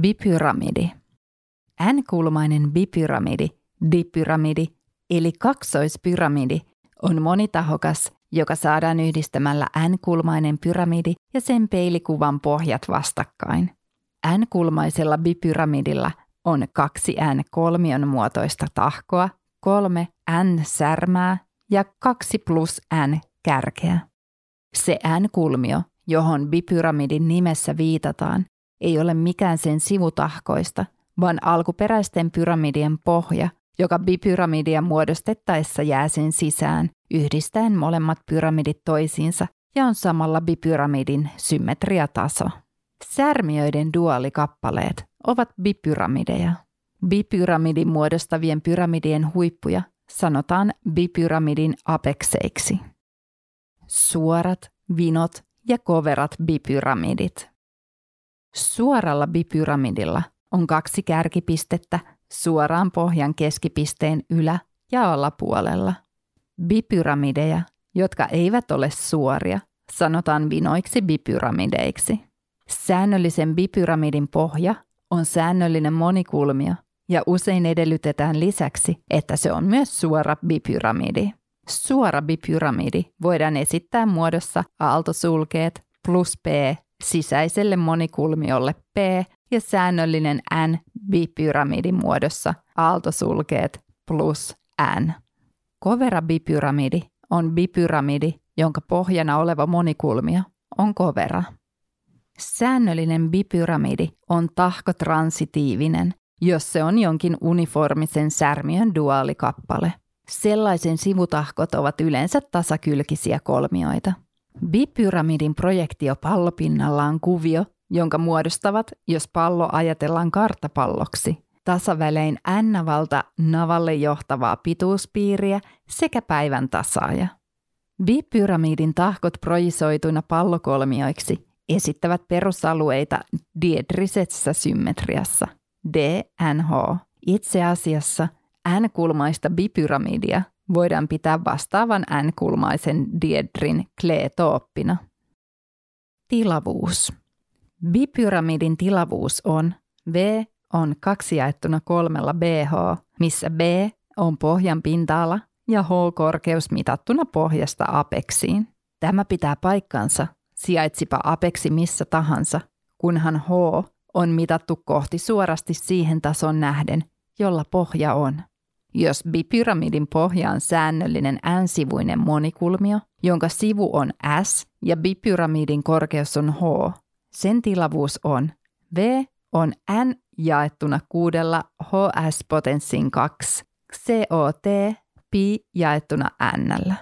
Bipyramidi. N-kulmainen bipyramidi, dipyramidi eli kaksoispyramidi on monitahokas, joka saadaan yhdistämällä N-kulmainen pyramidi ja sen peilikuvan pohjat vastakkain. N-kulmaisella bipyramidilla on kaksi N-kolmion muotoista tahkoa, kolme N-särmää ja kaksi plus N-kärkeä. Se N-kulmio, johon bipyramidin nimessä viitataan, ei ole mikään sen sivutahkoista, vaan alkuperäisten pyramidien pohja, joka bipyramidia muodostettaessa jää sen sisään, yhdistäen molemmat pyramidit toisiinsa ja on samalla bipyramidin symmetriataso. Särmiöiden duaalikappaleet ovat bipyramideja. Bipyramidin muodostavien pyramidien huippuja sanotaan bipyramidin apekseiksi. Suorat, vinot ja koverat bipyramidit. Suoralla bipyramidilla on kaksi kärkipistettä suoraan pohjan keskipisteen ylä- ja alapuolella. Bipyramideja, jotka eivät ole suoria, sanotaan vinoiksi bipyramideiksi. Säännöllisen bipyramidin pohja on säännöllinen monikulmio ja usein edellytetään lisäksi, että se on myös suora bipyramidi. Suora bipyramidi voidaan esittää muodossa aaltosulkeet plus p sisäiselle monikulmiolle p ja säännöllinen n bipyramidin muodossa aaltosulkeet plus n. Kovera bipyramidi on bipyramidi, jonka pohjana oleva monikulmio on kovera. Säännöllinen bipyramidi on tahkotransitiivinen, jos se on jonkin uniformisen särmiön duaalikappale. Sellaisen sivutahkot ovat yleensä tasakylkisiä kolmioita. Bipyramidin projektio pallopinnalla on kuvio, jonka muodostavat, jos pallo ajatellaan karttapalloksi, tasavälein n-valta navalle johtavaa pituuspiiriä sekä päivän tasaaja. Bipyramidin tahkot projisoituina pallokolmioiksi esittävät perusalueita diedrisessä symmetriassa, DNH. Itse asiassa N-kulmaista bipyramidia voidaan pitää vastaavan N-kulmaisen diedrin kleetooppina. Tilavuus. Bipyramidin tilavuus on V on kaksi jaettuna kolmella BH, missä B on pohjan pinta-ala ja H korkeus mitattuna pohjasta apeksiin. Tämä pitää paikkansa, sijaitsipa apeksi missä tahansa, kunhan H on mitattu kohti suorasti siihen tason nähden, jolla pohja on. Jos bipyramidin pohja on säännöllinen n-sivuinen monikulmio, jonka sivu on S ja bipyramidin korkeus on H, sen tilavuus on V on n jaettuna kuudella hs-potenssin 2, COT pi jaettuna n.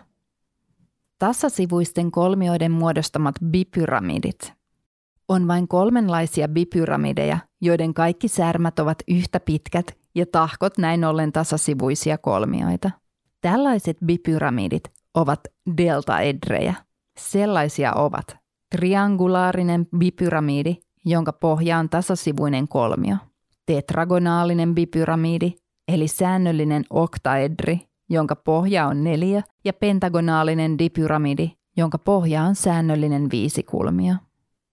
Tasasivuisten kolmioiden muodostamat bipyramidit. On vain kolmenlaisia bipyramideja, joiden kaikki särmät ovat yhtä pitkät ja tahkot näin ollen tasasivuisia kolmioita. Tällaiset bipyramidit ovat deltaedrejä. Sellaisia ovat triangulaarinen bipyramidi, jonka pohja on tasasivuinen kolmio, tetragonaalinen bipyramidi, eli säännöllinen oktaedri, jonka pohja on neljä, ja pentagonaalinen dipyramidi, jonka pohja on säännöllinen viisikulmio.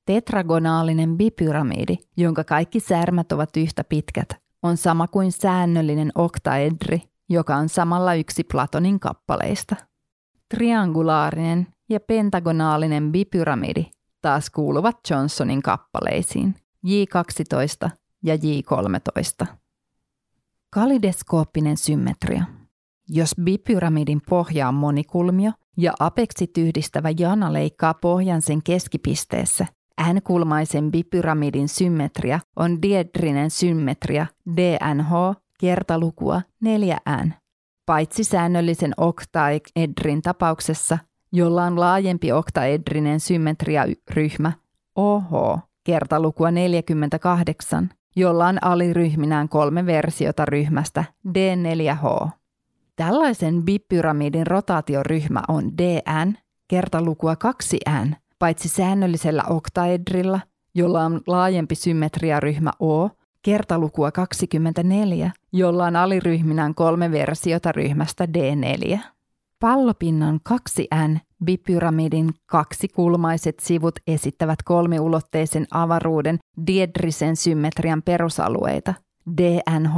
Tetragonaalinen bipyramidi, jonka kaikki särmät ovat yhtä pitkät, on sama kuin säännöllinen oktaedri, joka on samalla yksi Platonin kappaleista. Triangulaarinen ja pentagonaalinen bipyramidi taas kuuluvat Johnsonin kappaleisiin J12 ja J13. Kalideskooppinen symmetria. Jos bipyramidin pohja on monikulmio ja apeksit yhdistävä jana leikkaa pohjan sen keskipisteessä, N-kulmaisen bipyramidin symmetria on diedrinen symmetria DNH kertalukua 4N. Paitsi säännöllisen oktaedrin tapauksessa, jolla on laajempi oktaedrinen symmetriaryhmä OH kertalukua 48, jolla on aliryhminään kolme versiota ryhmästä D4H. Tällaisen bipyramidin rotaatioryhmä on DN kertalukua 2N, paitsi säännöllisellä oktaedrilla, jolla on laajempi symmetriaryhmä O, kertalukua 24, jolla on aliryhminään kolme versiota ryhmästä D4. Pallopinnan 2N Bipyramidin kaksikulmaiset sivut esittävät kolmiulotteisen avaruuden diedrisen symmetrian perusalueita DNH,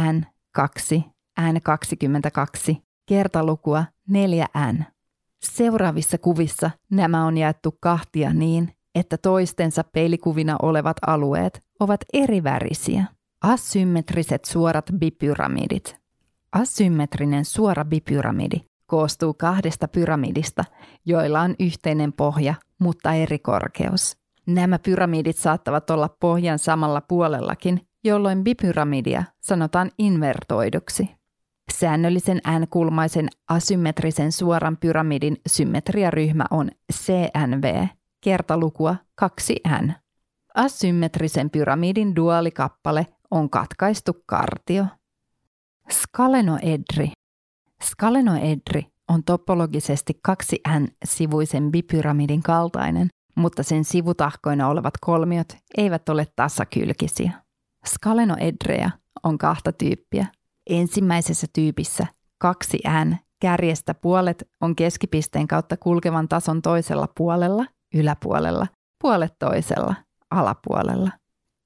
N2, N22, kertalukua 4N. Seuraavissa kuvissa nämä on jaettu kahtia niin, että toistensa peilikuvina olevat alueet ovat erivärisiä. Asymmetriset suorat bipyramidit. Asymmetrinen suora bipyramidi koostuu kahdesta pyramidista, joilla on yhteinen pohja, mutta eri korkeus. Nämä pyramidit saattavat olla pohjan samalla puolellakin, jolloin bipyramidia sanotaan invertoiduksi. Säännöllisen n-kulmaisen asymmetrisen suoran pyramidin symmetriaryhmä on CNV, kertalukua 2n. Asymmetrisen pyramidin duaalikappale on katkaistu kartio. Skalenoedri. Skalenoedri on topologisesti 2n-sivuisen bipyramidin kaltainen, mutta sen sivutahkoina olevat kolmiot eivät ole tasakylkisiä. Skalenoedreja on kahta tyyppiä. Ensimmäisessä tyypissä 2n kärjestä puolet on keskipisteen kautta kulkevan tason toisella puolella, yläpuolella, puolet toisella, alapuolella.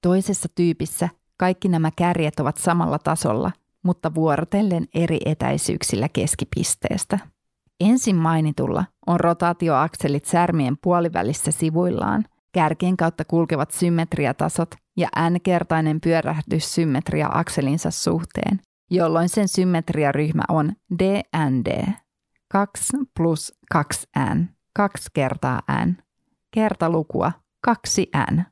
Toisessa tyypissä kaikki nämä kärjet ovat samalla tasolla, mutta vuorotellen eri etäisyyksillä keskipisteestä. Ensin mainitulla on rotaatioakselit särmien puolivälissä sivuillaan, kärkien kautta kulkevat symmetriatasot ja n-kertainen pyörähdyssymmetria akselinsa suhteen, jolloin sen symmetriaryhmä on DND. 2 plus 2n, 2 kertaa n, kertalukua 2n.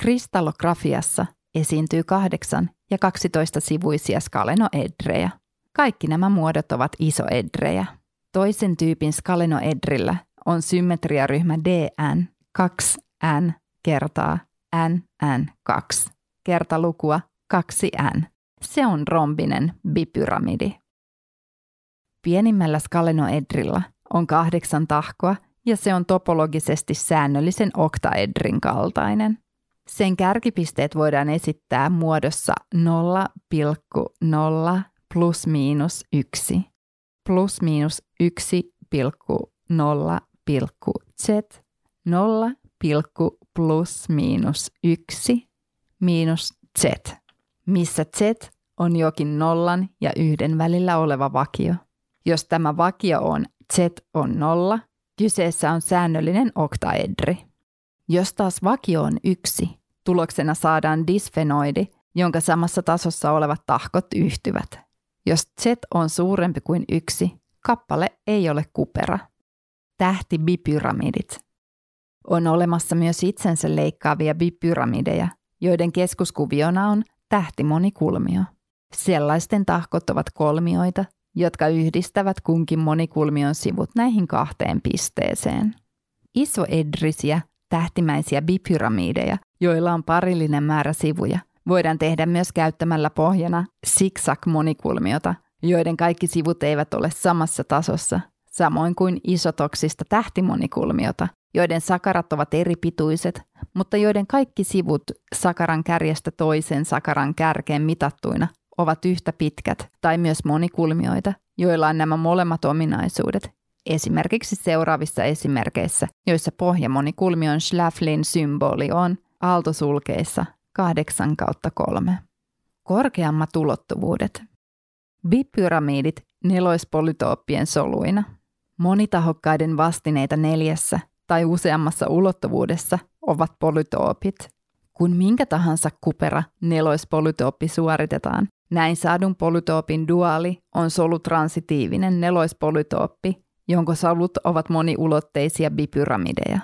Kristallografiassa esiintyy 8 ja 12 sivuisia skalenoedrejä. Kaikki nämä muodot ovat isoedrejä. Toisen tyypin skalenoedrillä on symmetriaryhmä DN 2n kertaa NN2, kertalukua 2n. Se on rombinen bipyramidi. Pienimmällä skalenoedrilla on kahdeksan tahkoa ja se on topologisesti säännöllisen oktaedrin kaltainen. Sen kärkipisteet voidaan esittää muodossa 0,0 plus miinus 1, plus miinus 1,0, z, 0, plus miinus 1 miinus z, missä z on jokin nollan ja yhden välillä oleva vakio. Jos tämä vakio on z on nolla, kyseessä on säännöllinen oktaedri. Jos taas vakio on yksi, tuloksena saadaan disfenoidi, jonka samassa tasossa olevat tahkot yhtyvät. Jos z on suurempi kuin yksi, kappale ei ole kupera. Tähti bipyramidit. On olemassa myös itsensä leikkaavia bipyramideja, joiden keskuskuviona on tähtimonikulmio. Sellaisten tahkot ovat kolmioita, jotka yhdistävät kunkin monikulmion sivut näihin kahteen pisteeseen. Isoedrisiä tähtimäisiä bipyramideja, joilla on parillinen määrä sivuja, voidaan tehdä myös käyttämällä pohjana zigzag-monikulmiota, joiden kaikki sivut eivät ole samassa tasossa, samoin kuin isotoksista tähtimonikulmiota, joiden sakarat ovat eri pituiset, mutta joiden kaikki sivut sakaran kärjestä toisen sakaran kärkeen mitattuina ovat yhtä pitkät, tai myös monikulmioita, joilla on nämä molemmat ominaisuudet, esimerkiksi seuraavissa esimerkkeissä, joissa pohjamonikulmion Schlaflin symboli on aaltosulkeissa 8 kautta 3. Korkeammat ulottuvuudet. Bipyramidit neloispolytooppien soluina. Monitahokkaiden vastineita neljässä tai useammassa ulottuvuudessa ovat polytoopit. Kun minkä tahansa kupera neloispolytooppi suoritetaan, näin saadun polytoopin duaali on solutransitiivinen neloispolytooppi, jonka solut ovat moniulotteisia bipyramideja.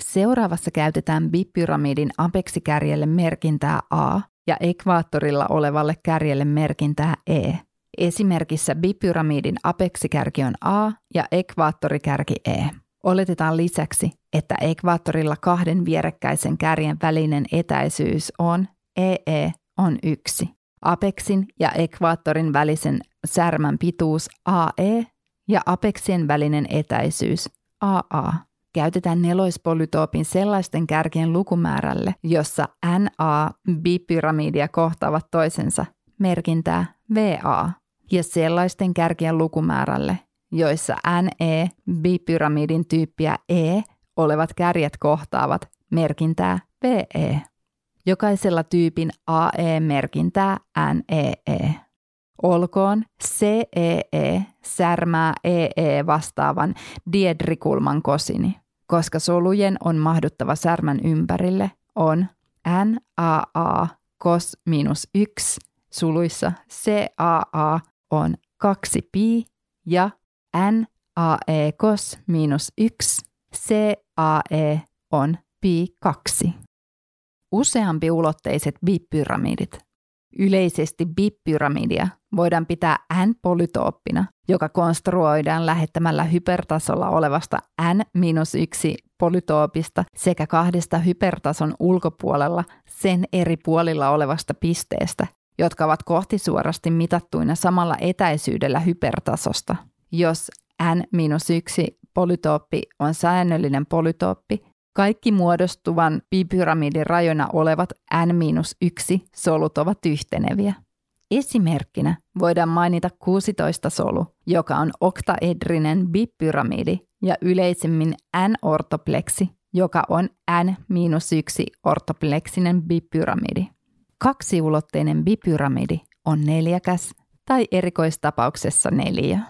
Seuraavassa käytetään bipyramidin apeksikärjelle merkintää A ja ekvaattorilla olevalle kärjelle merkintää E. Esimerkissä bipyramidin apeksikärki on A ja ekvaattorikärki E. Oletetaan lisäksi, että ekvaattorilla kahden vierekkäisen kärjen välinen etäisyys on EE on yksi. Apeksin ja ekvaattorin välisen särmän pituus AE ja apeksien välinen etäisyys AA käytetään neloispolytoopin sellaisten kärkien lukumäärälle, jossa NA bipyramidia kohtaavat toisensa merkintää VA ja sellaisten kärkien lukumäärälle, joissa NE bipyramidin tyyppiä E olevat kärjet kohtaavat merkintää VE. Jokaisella tyypin AE-merkintää NEE. Olkoon CEE särmää EE vastaavan diedrikulman kosini. Koska solujen on mahduttava särmän ympärille, on NAA cos minus 1 suluissa CAA on 2 pi ja NAE cos minus 1 CAE on pi 2. Useampi ulotteiset bipyramidit. Yleisesti bipyramidia voidaan pitää n-polytooppina, joka konstruoidaan lähettämällä hypertasolla olevasta n-1 polytoopista sekä kahdesta hypertason ulkopuolella sen eri puolilla olevasta pisteestä, jotka ovat kohtisuorasti mitattuina samalla etäisyydellä hypertasosta. Jos n-1 polytooppi on säännöllinen polytooppi, kaikki muodostuvan bipyramidin rajoina olevat n-1 solut ovat yhteneviä. Esimerkkinä voidaan mainita 16 solu, joka on oktaedrinen bipyramidi ja yleisemmin n-ortopleksi, joka on n-1 ortopleksinen bipyramidi. Kaksiulotteinen bipyramidi on neljäkäs tai erikoistapauksessa neljä.